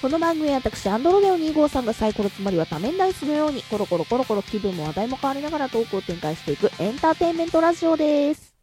この番組は私、アンドロデオ2号さんがサイコロつまりは多面ダイスのように、コロコロコロコロ気分も話題も変わりながらトークを展開していくエンターテインメントラジオです。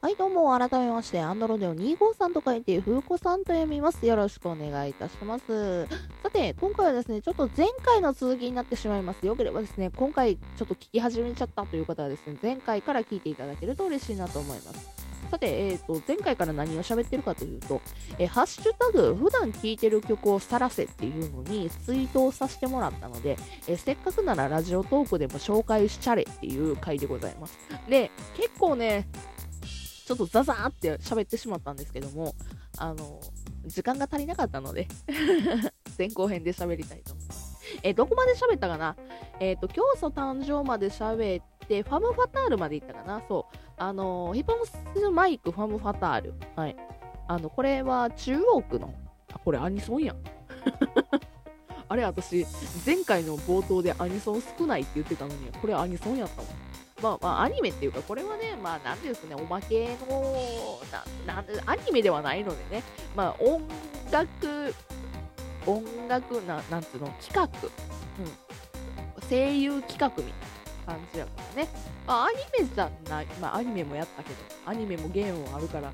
はい、どうも、改めまして、アンドロデオ2号さんと書いて、風子さんと読みます。よろしくお願いいたします。さて、今回はですね、ちょっと前回の続きになってしまいます。よければですね、今回ちょっと聞き始めちゃったという方はですね、前回から聞いていただけると嬉しいなと思います。さて、えー、と前回から何を喋ってるかというと、えーハッシュタグ、普段聴いてる曲をさらせっていうのにツイートをさせてもらったので、えーせっかくならラジオトークでも紹介しちゃれっていう回でございます。で、結構ね、ちょっとザザーって喋ってしまったんですけども、あの、時間が足りなかったので、前後編で喋りたいと思います。えどこまで喋ったかな？えっ、と、教祖誕生まで喋って、ファムファタールまで行ったかな？そう。あの、ヒポンスマイクファムファタール。はい。あの、これは中央区の、あ、これアニソンやん。あれ、私、前回の冒頭でアニソン少ないって言ってたのに、これアニソンやったわ。まあ、まあ、アニメっていうか、これはね、まあ、なんていうんですかね、おまけの、な、なん、アニメではないのでね、まあ、音楽、音楽、ななんつうの、企画、うん、声優企画みたいな感じやからね。まあ、アニメじゃない、まあ、アニメもやったけど、アニメもゲームもあるから、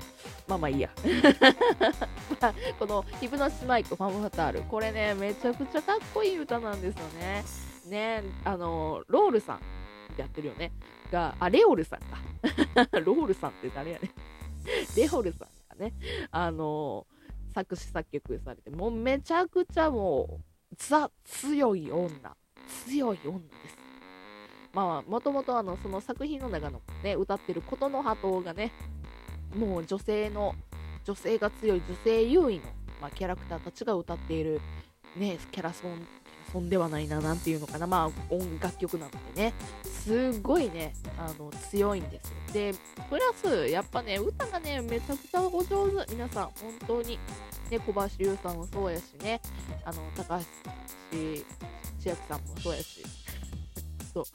まあまあいいや。まあ、このヒプノシスマイクファムファタール、これね、めちゃくちゃかっこいい歌なんですよね。ね、あの、ロールさんやってるよね。が、あ、レオルさんか。ロールさんって誰やねん。レオルさんがね、あの、作詞作曲されて、もうめちゃくちゃもう、ザ強い女、強い女です。まあ、もともとあの、その作品の中のね、歌ってる琴の葉島がね、もう女性の、女性が強い女性優位の、まあ、キャラクターたちが歌っている、ね、キャラソン、キャラソンではないな、なんていうのかな、まあ、音楽曲なのでね、すごいね、あの、強いんですよ。で、プラス、やっぱね、歌がね、めちゃくちゃお上手。皆さん、本当に。ね、小橋優さんもそうやしね、あの、高橋千秋さんもそうやし、そ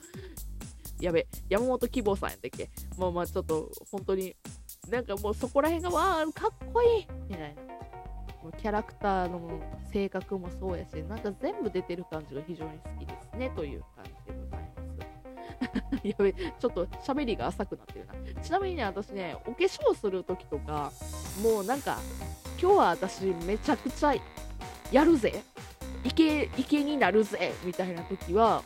う。やべ、山本希望さんやったっけ？まあまあ、ちょっと、本当に、なんかもうそこら辺が、わあ、かっこいいみたいな。もうキャラクターの性格もそうやし、なんか全部出てる感じが非常に好きですね、という感じでございます。やべ、ちょっと喋りが浅くなってるな。ちなみにね、私ね、お化粧するときとか、もうなんか、今日は私めちゃくちゃやるぜイケ、イケになるぜみたいなときは、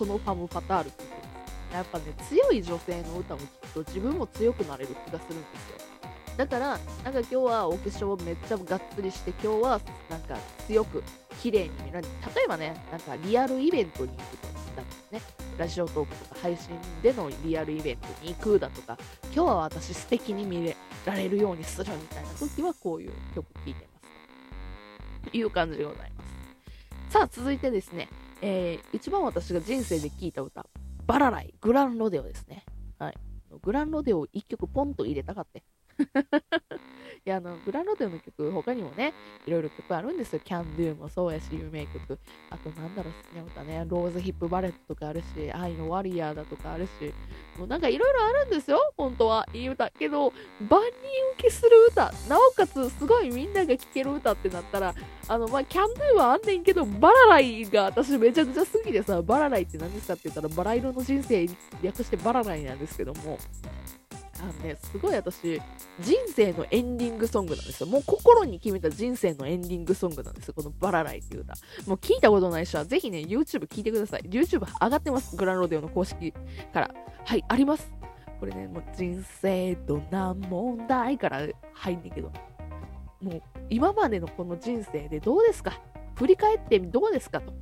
このファムファタール聞いてます。やっぱね、強い女性の歌を聴くと自分も強くなれる気がするんですよ。だから、なんか今日はお化粧めっちゃがっつりして、今日はなんか強く、綺麗に見られる。例えばね、なんかリアルイベントに行くとだとね、ラジオトークとか配信でのリアルイベントに行くだとか、今日は私素敵に見れられるようにするみたいな時はこういう曲聴いてます。という感じでございます。さあ、続いてですね、えー一番私が人生で聴いた歌、バラライ、グランロデオですね。はい。グランロデオを1曲ポンと入れたかって。いや、あの、グランロデオの曲、他にもね、いろいろ曲あるんですよ。キャンドゥもそうやし、有名曲。あと、なんだろう、好きな歌ね、ローズヒップバレットとかあるし、愛の Warrior だとかあるし、もうなんかいろいろあるんですよ、本当は。いい歌。けど、万人受けする歌、なおかつ、すごいみんなが聴ける歌ってなったら、あの、まあ、キャンドゥはあんねんけど、バラライが私めちゃくちゃ好きでさ、バラライって何ですかって言ったら、バラ色の人生略してバラライなんですけども、あのね、すごい私、人生のエンディングソングなんですよ。もう心に決めた人生のエンディングソングなんですよ。このバラライっていう歌。もう聞いたことない人は、ぜひね、YouTube 聞いてください。YouTube 上がってます。グランロデオの公式から。はい、あります。これね、もう人生どんな問題から入んねんけど、もう今までのこの人生でどうですか？振り返ってどうですかと。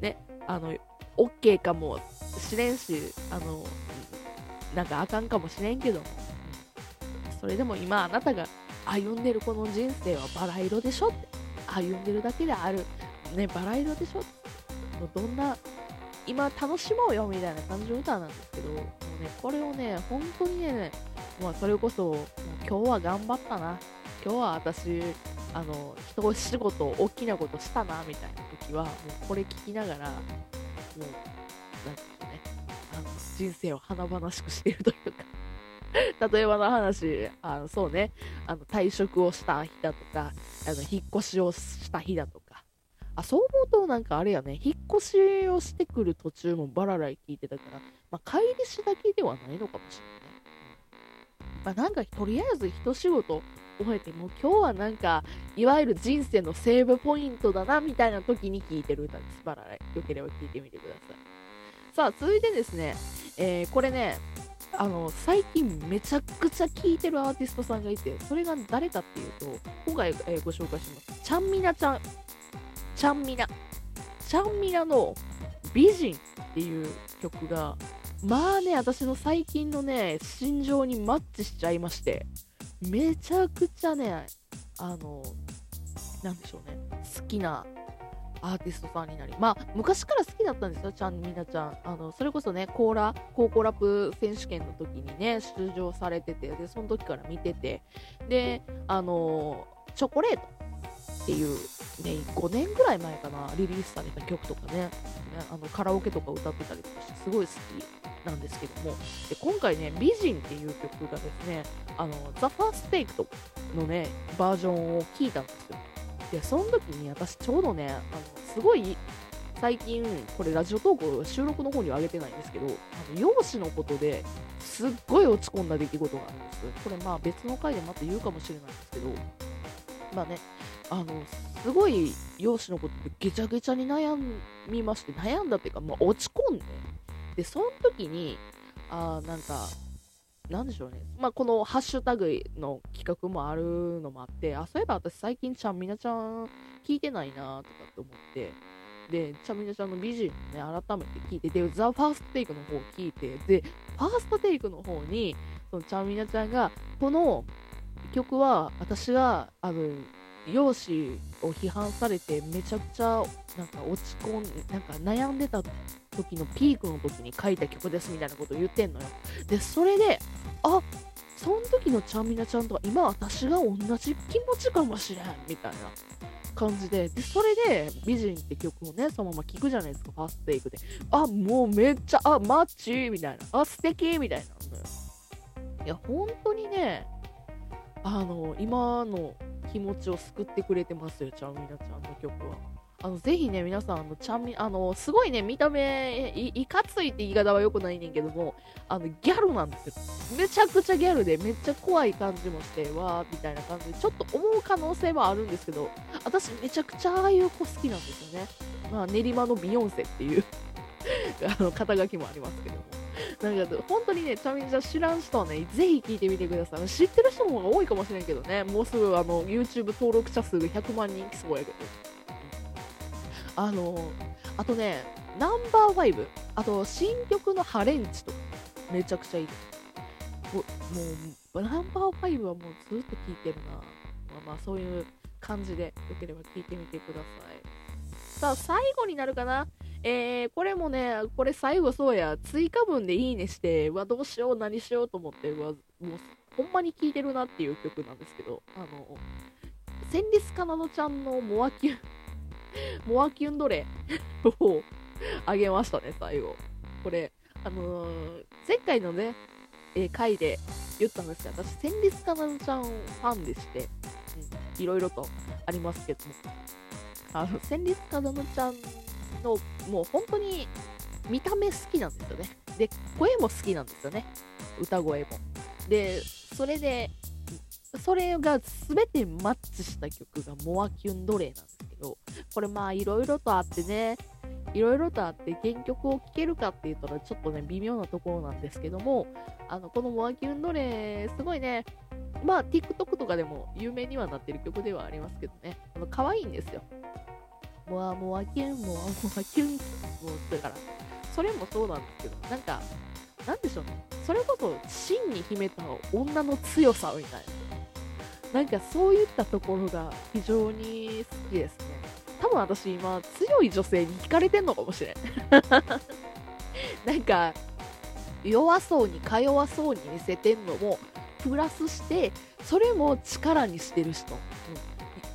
ね、あの、OK かもしれんし、あの、なんかあかんかもしれんけども、それでも今あなたが歩んでるこの人生はバラ色でしょって歩んでるだけである。ねバラ色でしょもうどんな今楽しもうよみたいな感じの歌なんですけどもうねこれをね本当にねまあそれこそもう今日は頑張ったな。今日は私あの人仕事大きなことしたなみたいな時はもうこれ聞きながらもうなんていうかねあの人生を華々しくしているというか。例えばの話、あの、そうね、あの、退職をした日だとか、あの、引っ越しをした日だとか。あ、そう思うとなんかあれやね、引っ越しをしてくる途中もバラライ聞いてたから、まあ、帰りしだけではないのかもしれない。まあ、なんか、とりあえず一仕事終えて、もう今日はなんか、いわゆる人生のセーブポイントだな、みたいな時に聴いてる歌です。バラライ。よければ聴いてみてください。さあ、続いてですね、えー、これね、あの最近めちゃくちゃ聴いてるアーティストさんがいてそれが誰かっていうと今回、えー、ご紹介します。ちゃんみなちゃん。ちゃんみなちゃんみなの美人っていう曲がまあね私の最近のね心情にマッチしちゃいましてめちゃくちゃねあのなんでしょうね。好きなアーティストさんになり、まあ、昔から好きだったんですよ、ちゃんみなちゃん。あの、それこそね、コーラ、高校ラップ選手権の時にね、出場されてて、で、その時から見てて、で、あの、チョコレートっていう、ね、5年ぐらい前かな、リリースされた曲とかね、ねあのカラオケとか歌ってたりとかして、すごい好きなんですけども、で今回ね、美人っていう曲がですね、あの、ザ・ファーストテイクとのね、バージョンを聴いたんですよ。で、その時に私ちょうどね、あのすごい最近、これラジオトーク収録の方には上げてないんですけど、あの容姿のことですっごい落ち込んだ出来事があるんです。これまあ別の回でまた言うかもしれないんですけど、まあね、あの、すごい容姿のことでげちゃげちゃに悩みまして、悩んだっていうか、まあ落ち込んで、で、その時に、あなんか、なんでしょうね。まあ、このハッシュタグの企画もあるのもあって、あ、そういえば私最近ちゃんみなちゃん聞いてないなとかって思って、で、ちゃんみなちゃんの美人をね、改めて聞いて、で、ザ・ファーストテイクの方を聞いて、で、ファーストテイクの方に、そのちゃんみなちゃんが、この曲は私が、あの、容姿を批判されてめちゃくちゃなんか落ち込んでなんか悩んでた時のピークの時に書いた曲ですみたいなことを言ってんのよ。でそれであその時のちゃんみなちゃんとは今私が同じ気持ちかもしれんみたいな感じででそれで「美人」って曲をねそのまま聴くじゃないですかファーストテイクで。あもうめっちゃあマッチみたいな。あ素敵みたいなのよ。いや本当にねあの今の気持ちを救ってくれてますよ、ちゃんみなちゃんの曲は。あのぜひね、皆さん、あのちゃんみあのすごいね、見た目い、いかついって言い方は良くないねんけども、あのギャルなんですよ。めちゃくちゃギャルで、めっちゃ怖い感じもして、わーみたいな感じで、ちょっと思う可能性はあるんですけど、私、めちゃくちゃああいう子好きなんですよね。まあ、練馬のビヨンセっていう あの肩書きもありますけども。なんか、本当にね、ちなみにじゃ知らん人はね、ぜひ聞いてみてください。知ってる人の方が多いかもしれんけどね、もうすぐあの、YouTube 登録者数が100万人来そうやけど。あの、あとね、ナンバー5、あと、新曲のハレンチとか、めちゃくちゃいい。もう、ナンバー5はもうずっと聴いてるな。まあまあ、そういう感じで、よければ聴いてみてください。さあ、最後になるかな。えー、これもね、これ最後そうや、追加分でいいねして、うわ、どうしよう、何しようと思って、うわ、もう、ほんまに聴いてるなっていう曲なんですけど、あの、戦慄かなのちゃんのモアキュン、モアキュンドレ をあげましたね、最後。これ、あのー、前回のね、えー、回で言ったんですが、私、戦慄かなのちゃんファンでして、うん、いろいろとありますけども、あの、戦慄かなのちゃんの、もう本当に見た目好きなんですよね。で、声も好きなんですよね。歌声も。で、それで、それが全てマッチした曲がモアキュンドレイなんです、これまあいろいろとあってね、いろいろとあって原曲を聴けるかって言ったらちょっとね、微妙なところなんですけども、あの、このモアキュンドレイ、すごいね、まあ TikTok とかでも有名にはなってる曲ではありますけどね、あの可愛いんですよ。モアモアキュン、モアモアキュン、もう、だから、それもそうなんですけど、なんか、なんでしょうね。それこそ、真に秘めた女の強さみたいな。なんか、そういったところが非常に好きですね。多分私今、強い女性に惹かれてんのかもしれん。なんか、弱そうに、か弱そうに見せてんのも、プラスして、それも力にしてる人。うん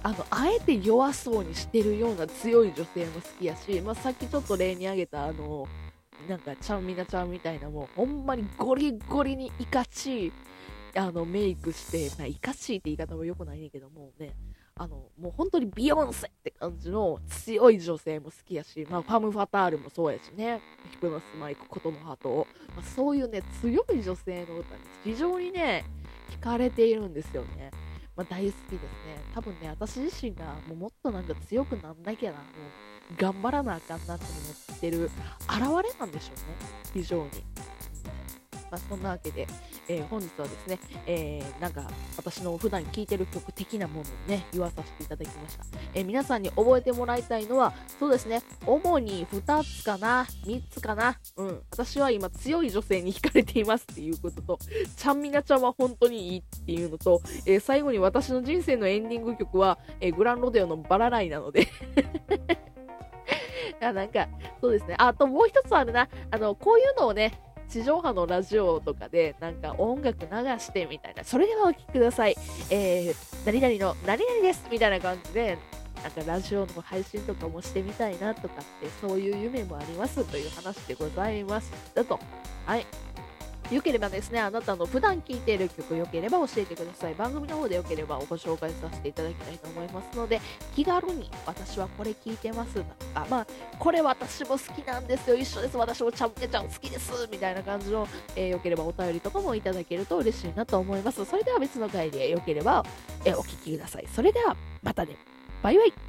あのあえて弱そうにしてるような強い女性も好きやし、まあ、さっきちょっと例に挙げたあのなんかちゃんみなちゃんみたいなもうほんまにゴリゴリにいかちあのメイクして、まあ、いかしいって言い方も良くないねんけどもね、あの、もう本当にビヨンセって感じの強い女性も好きやし、まあ、ファム・ファタールもそうやしね、ヒプノスマイク、ことのハート、まあ、そういうね、強い女性の歌に非常にね、惹かれているんですよね。まあ、大好きですね。多分ね、私自身がもうもっとなんか強くなんなきゃな、もう頑張らなあかんなって思ってる現れなんでしょうね、非常に。まあ、そんなわけで、えー、本日はですね、えー、なんか私の普段聴いてる曲的なものをね、言わさせていただきました。えー、皆さんに覚えてもらいたいのは、そうですね、主に2つかな、3つかな、うん、私は今強い女性に惹かれていますっていうことと、ちゃんみなちゃんは本当にいいっていうのと、え最後に私の人生のエンディング曲は、えグランロデオのバラライなので あなんか、そうですね。あともう一つあるな。あの、こういうのをね、地上波のラジオとかでなんか音楽流してみたいな、それではお聴きください。えー、何々の何々ですみたいな感じで、なんかラジオの配信とかもしてみたいなとかって、そういう夢もありますという話でございましたと。はい。よければですね、あなたの普段聴いている曲よければ教えてください。番組の方でよければご紹介させていただきたいと思いますので、気軽に私はこれ聴いてますとか、まあ、これ私も好きなんですよ、一緒です、私もちゃんけちゃん好きです、みたいな感じの、えー、よければお便りとかもいただけると嬉しいなと思います。それでは別の回でよければ、えー、お聴きください。それでは、またね。バイバイ。